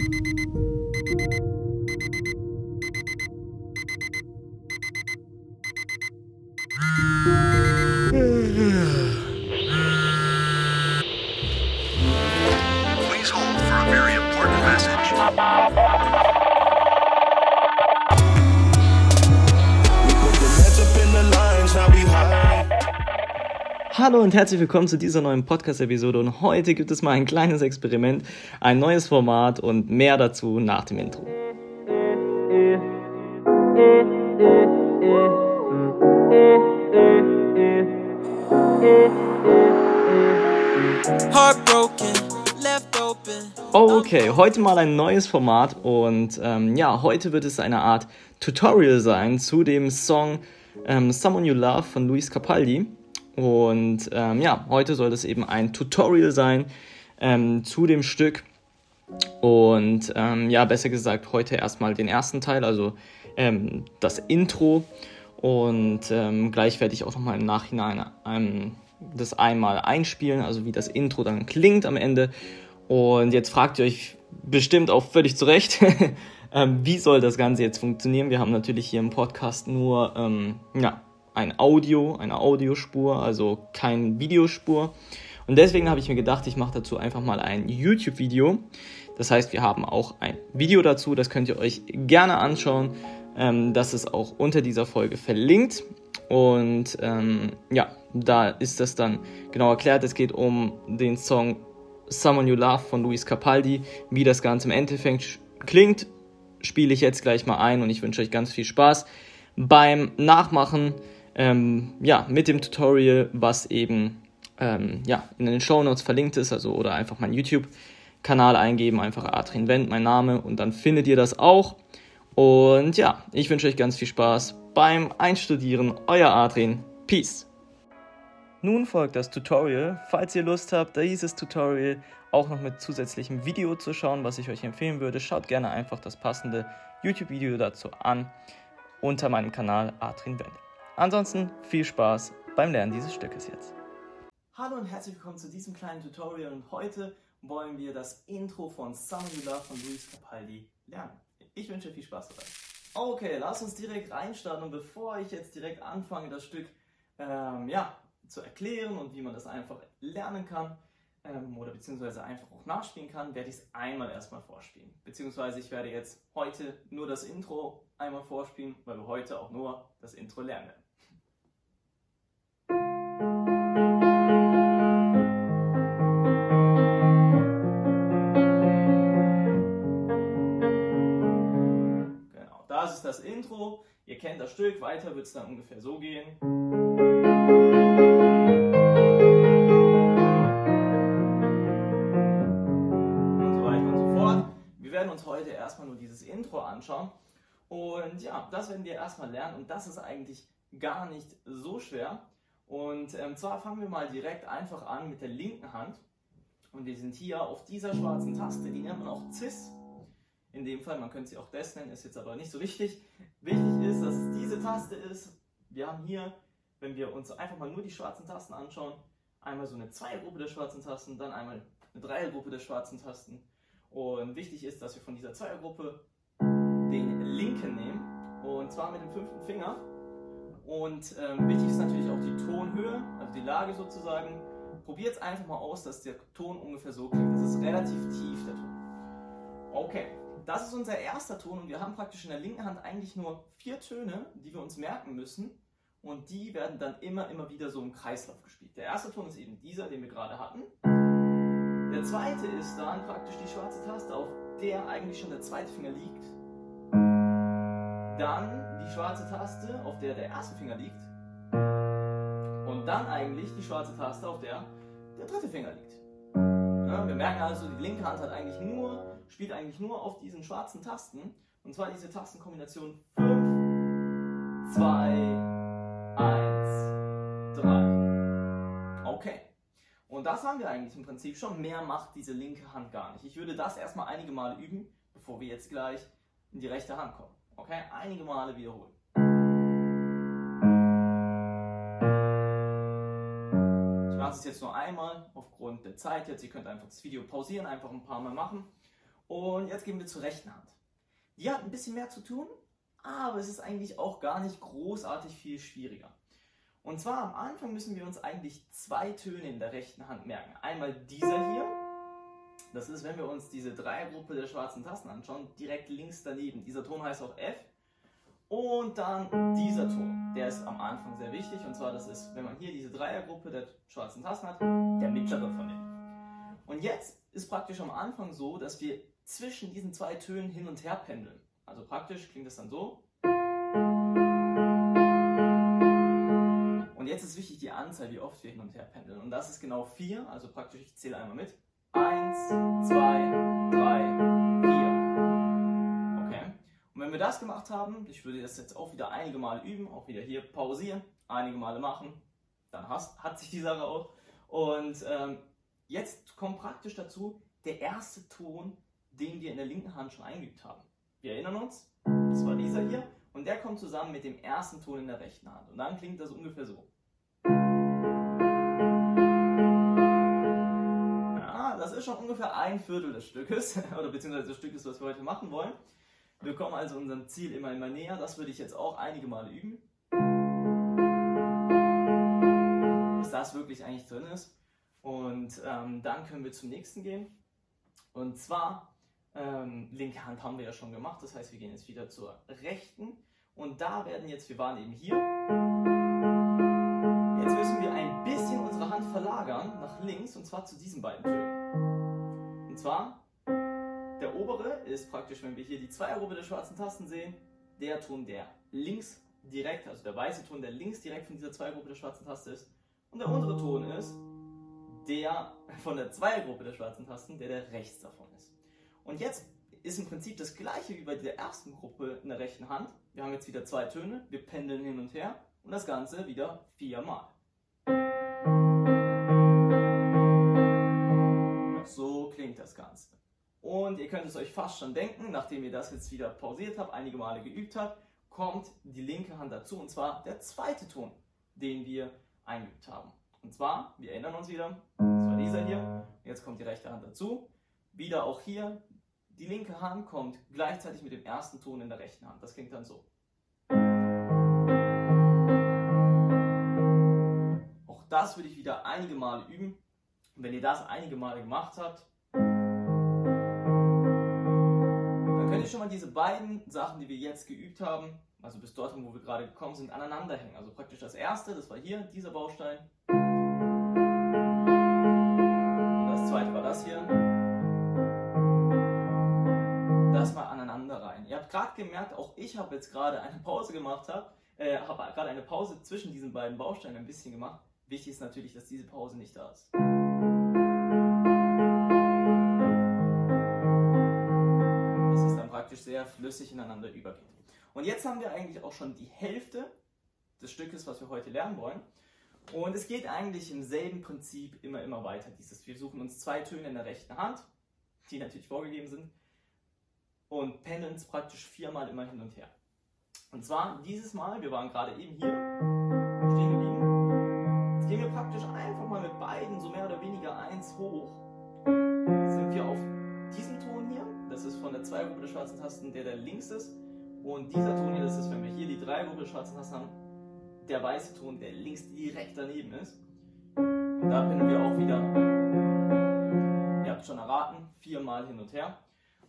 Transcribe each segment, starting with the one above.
Thank you. Hallo und herzlich willkommen zu dieser neuen Podcast-Episode und heute gibt es mal ein kleines Experiment, ein neues Format und mehr dazu nach dem Intro. Okay, heute mal ein neues Format und ähm, ja, heute wird es eine Art Tutorial sein zu dem Song ähm, Someone You Love von Luis Capaldi. Und ähm, ja, heute soll es eben ein Tutorial sein ähm, zu dem Stück. Und ähm, ja, besser gesagt, heute erstmal den ersten Teil, also ähm, das Intro. Und ähm, gleich werde ich auch nochmal im Nachhinein ähm, das einmal einspielen, also wie das Intro dann klingt am Ende. Und jetzt fragt ihr euch bestimmt auch völlig zu Recht, wie soll das Ganze jetzt funktionieren? Wir haben natürlich hier im Podcast nur ja, ein Audio, eine Audiospur, also keine Videospur. Und deswegen habe ich mir gedacht, ich mache dazu einfach mal ein YouTube-Video. Das heißt, wir haben auch ein Video dazu, das könnt ihr euch gerne anschauen. Ähm, das ist auch unter dieser Folge verlinkt. Und ähm, ja, da ist das dann genau erklärt. Es geht um den Song Someone You Love von Luis Capaldi. Wie das Ganze im Endeffekt klingt, spiele ich jetzt gleich mal ein und ich wünsche euch ganz viel Spaß beim Nachmachen. Ähm, ja, mit dem Tutorial, was eben ähm, ja, in den Show Notes verlinkt ist, also oder einfach mein YouTube-Kanal eingeben, einfach Adrian Wendt, mein Name, und dann findet ihr das auch. Und ja, ich wünsche euch ganz viel Spaß beim Einstudieren. Euer Adrian. Peace. Nun folgt das Tutorial. Falls ihr Lust habt, dieses Tutorial auch noch mit zusätzlichem Video zu schauen, was ich euch empfehlen würde, schaut gerne einfach das passende YouTube-Video dazu an unter meinem Kanal Adrian Wendt. Ansonsten viel Spaß beim Lernen dieses Stückes jetzt. Hallo und herzlich willkommen zu diesem kleinen Tutorial und heute wollen wir das Intro von Love von Luis Capaldi lernen. Ich wünsche viel Spaß dabei. Okay, lass uns direkt reinstarten und bevor ich jetzt direkt anfange, das Stück ähm, ja, zu erklären und wie man das einfach lernen kann ähm, oder beziehungsweise einfach auch nachspielen kann, werde ich es einmal erstmal vorspielen. Beziehungsweise ich werde jetzt heute nur das Intro einmal vorspielen, weil wir heute auch nur das Intro lernen werden. Das Stück, weiter wird es dann ungefähr so gehen. und so weiter und so fort. Wir werden uns heute erstmal nur dieses Intro anschauen. Und ja, das werden wir erstmal lernen und das ist eigentlich gar nicht so schwer. Und ähm, zwar fangen wir mal direkt einfach an mit der linken Hand. Und wir sind hier auf dieser schwarzen Taste, die nennt man auch Cis. In dem Fall, man könnte sie auch Des nennen, ist jetzt aber nicht so wichtig. Wichtig ist, dass diese Taste ist. Wir haben hier, wenn wir uns einfach mal nur die schwarzen Tasten anschauen, einmal so eine Zweiergruppe der schwarzen Tasten, dann einmal eine Dreiergruppe der schwarzen Tasten. Und wichtig ist, dass wir von dieser Zweiergruppe den linken nehmen und zwar mit dem fünften Finger. Und ähm, wichtig ist natürlich auch die Tonhöhe, also die Lage sozusagen. Probiert es einfach mal aus, dass der Ton ungefähr so klingt. Das ist relativ tief, der Ton. Okay, das ist unser erster Ton und wir haben praktisch in der linken Hand eigentlich nur vier Töne, die wir uns merken müssen. Und die werden dann immer, immer wieder so im Kreislauf gespielt. Der erste Ton ist eben dieser, den wir gerade hatten. Der zweite ist dann praktisch die schwarze Taste, auf der eigentlich schon der zweite Finger liegt. Dann die schwarze Taste, auf der der erste Finger liegt. Und dann eigentlich die schwarze Taste, auf der der dritte Finger liegt. Ja, wir merken also, die linke Hand hat eigentlich nur, spielt eigentlich nur auf diesen schwarzen Tasten. Und zwar diese Tastenkombination 5, 2, 1, 3. Okay. Und das haben wir eigentlich im Prinzip schon. Mehr macht diese linke Hand gar nicht. Ich würde das erstmal einige Male üben, bevor wir jetzt gleich in die rechte Hand kommen. Okay? Einige Male wiederholen. Ich mache es jetzt nur einmal aufgrund der Zeit jetzt. Ihr könnt einfach das Video pausieren, einfach ein paar Mal machen. Und jetzt gehen wir zur rechten Hand. Die hat ein bisschen mehr zu tun, aber es ist eigentlich auch gar nicht großartig viel schwieriger. Und zwar am Anfang müssen wir uns eigentlich zwei Töne in der rechten Hand merken. Einmal dieser hier, das ist, wenn wir uns diese Dreiergruppe der schwarzen Tasten anschauen, direkt links daneben. Dieser Ton heißt auch F. Und dann dieser Ton, der ist am Anfang sehr wichtig. Und zwar, das ist, wenn man hier diese Dreiergruppe der schwarzen Tasten hat, der mittlere von denen. Und jetzt ist praktisch am Anfang so, dass wir zwischen diesen zwei Tönen hin und her pendeln. Also praktisch klingt es dann so. Und jetzt ist wichtig die Anzahl, wie oft wir hin und her pendeln. Und das ist genau vier, also praktisch, ich zähle einmal mit. Eins, zwei, drei, vier. Okay. Und wenn wir das gemacht haben, ich würde das jetzt auch wieder einige Male üben, auch wieder hier pausieren, einige Male machen, dann hast, hat sich die Sache auch. Und ähm, jetzt kommt praktisch dazu der erste Ton, den wir in der linken Hand schon eingeübt haben. Wir erinnern uns, das war dieser hier und der kommt zusammen mit dem ersten Ton in der rechten Hand. Und dann klingt das ungefähr so. Ja, das ist schon ungefähr ein Viertel des Stückes, oder beziehungsweise des Stückes, was wir heute machen wollen. Wir kommen also unserem Ziel immer, immer näher. Das würde ich jetzt auch einige Male üben. Bis das wirklich eigentlich drin ist. Und ähm, dann können wir zum nächsten gehen. Und zwar ähm, linke Hand haben wir ja schon gemacht, das heißt, wir gehen jetzt wieder zur rechten und da werden jetzt, wir waren eben hier, jetzt müssen wir ein bisschen unsere Hand verlagern nach links und zwar zu diesen beiden Tönen. Und zwar, der obere ist praktisch, wenn wir hier die Zweiergruppe der schwarzen Tasten sehen, der Ton, der links direkt, also der weiße Ton, der links direkt von dieser Zweiergruppe der schwarzen Taste ist. Und der untere Ton ist der von der Zweiergruppe der schwarzen Tasten, der der rechts davon ist. Und jetzt ist im Prinzip das gleiche wie bei der ersten Gruppe in der rechten Hand. Wir haben jetzt wieder zwei Töne, wir pendeln hin und her und das Ganze wieder viermal. So klingt das Ganze. Und ihr könnt es euch fast schon denken, nachdem ihr das jetzt wieder pausiert habt, einige Male geübt habt, kommt die linke Hand dazu und zwar der zweite Ton, den wir eingeübt haben. Und zwar, wir erinnern uns wieder, das war dieser hier, jetzt kommt die rechte Hand dazu. Wieder auch hier, die linke Hand kommt gleichzeitig mit dem ersten Ton in der rechten Hand. Das klingt dann so. Auch das würde ich wieder einige Male üben. Und wenn ihr das einige Male gemacht habt, dann könnt ihr schon mal diese beiden Sachen, die wir jetzt geübt haben, also bis dorthin, wo wir gerade gekommen sind, aneinander hängen. Also praktisch das erste, das war hier, dieser Baustein. Und das zweite war das hier. Gerade gemerkt, auch ich habe jetzt gerade eine Pause gemacht, habe äh, habe gerade eine Pause zwischen diesen beiden Bausteinen ein bisschen gemacht. Wichtig ist natürlich, dass diese Pause nicht da ist. Dass es dann praktisch sehr flüssig ineinander übergeht. Und jetzt haben wir eigentlich auch schon die Hälfte des Stückes, was wir heute lernen wollen. Und es geht eigentlich im selben Prinzip immer, immer weiter. Dieses, wir suchen uns zwei Töne in der rechten Hand, die natürlich vorgegeben sind, und pendeln es praktisch viermal immer hin und her. Und zwar dieses Mal, wir waren gerade eben hier stehen geblieben. Jetzt gehen wir praktisch einfach mal mit beiden so mehr oder weniger eins hoch. Sind wir auf diesem Ton hier, das ist von der Zweiergruppe der schwarzen Tasten, der der links ist. Und dieser Ton hier, das ist, wenn wir hier die Dreiergruppe der schwarzen Tasten haben, der weiße Ton, der links direkt daneben ist. Und da pendeln wir auch wieder, ihr habt schon erraten, viermal hin und her.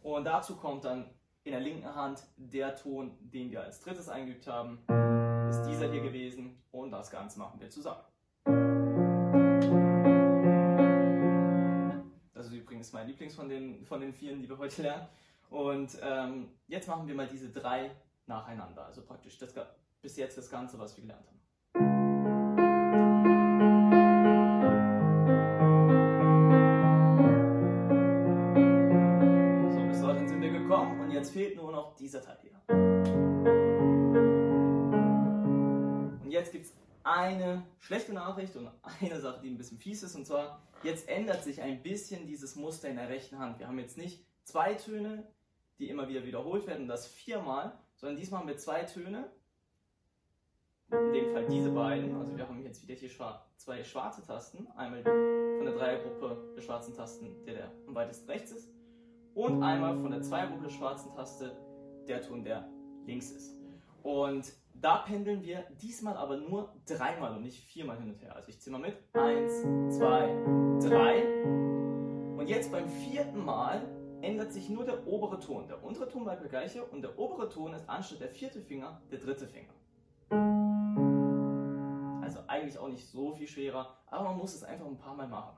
Und dazu kommt dann in der linken Hand der Ton, den wir als drittes eingeübt haben, ist dieser hier gewesen und das Ganze machen wir zusammen. Das ist übrigens mein Lieblings von den, von den vielen, die wir heute lernen. Und ähm, jetzt machen wir mal diese drei nacheinander, also praktisch das, bis jetzt das Ganze, was wir gelernt haben. Dieser Teil hier. Und jetzt gibt es eine schlechte Nachricht und eine Sache, die ein bisschen fies ist, und zwar, jetzt ändert sich ein bisschen dieses Muster in der rechten Hand. Wir haben jetzt nicht zwei Töne, die immer wieder wiederholt werden, das viermal, sondern diesmal haben wir zwei Töne, in dem Fall diese beiden, also wir haben jetzt wieder hier schwar zwei schwarze Tasten, einmal von der Dreiergruppe der schwarzen Tasten, der, der am weitesten rechts ist, und einmal von der Zweiergruppe der schwarzen Taste der Ton, der links ist. Und da pendeln wir diesmal aber nur dreimal und nicht viermal hin und her. Also ich zähle mal mit. Eins, zwei, drei. Und jetzt beim vierten Mal ändert sich nur der obere Ton. Der untere Ton bleibt der gleiche und der obere Ton ist anstatt der vierte Finger der dritte Finger. Also eigentlich auch nicht so viel schwerer, aber man muss es einfach ein paar Mal machen.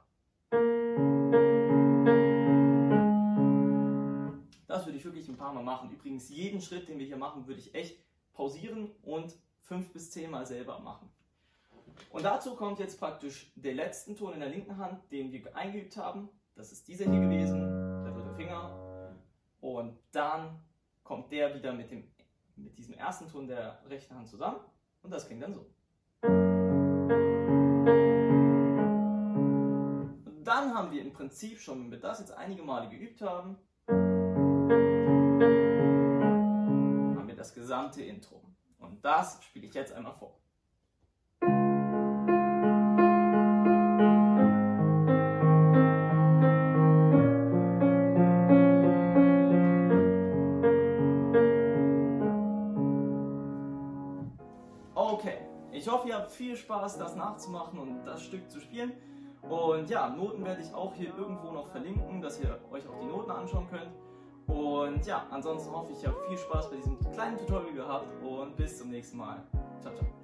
Das würde ich wirklich ein paar Mal machen. Übrigens, jeden Schritt, den wir hier machen, würde ich echt pausieren und fünf bis zehn Mal selber machen. Und dazu kommt jetzt praktisch der letzte Ton in der linken Hand, den wir eingeübt haben. Das ist dieser hier gewesen, der dritte Finger. Und dann kommt der wieder mit, dem, mit diesem ersten Ton der rechten Hand zusammen. Und das klingt dann so. Und dann haben wir im Prinzip schon, wenn wir das jetzt einige Male geübt haben, haben wir das gesamte Intro. Und das spiele ich jetzt einmal vor. Okay, ich hoffe, ihr habt viel Spaß, das nachzumachen und das Stück zu spielen. Und ja, Noten werde ich auch hier irgendwo noch verlinken, dass ihr euch auch die Noten anschauen könnt. Und ja, ansonsten hoffe ich, ihr habt viel Spaß bei diesem kleinen Tutorial gehabt und bis zum nächsten Mal. Ciao, ciao.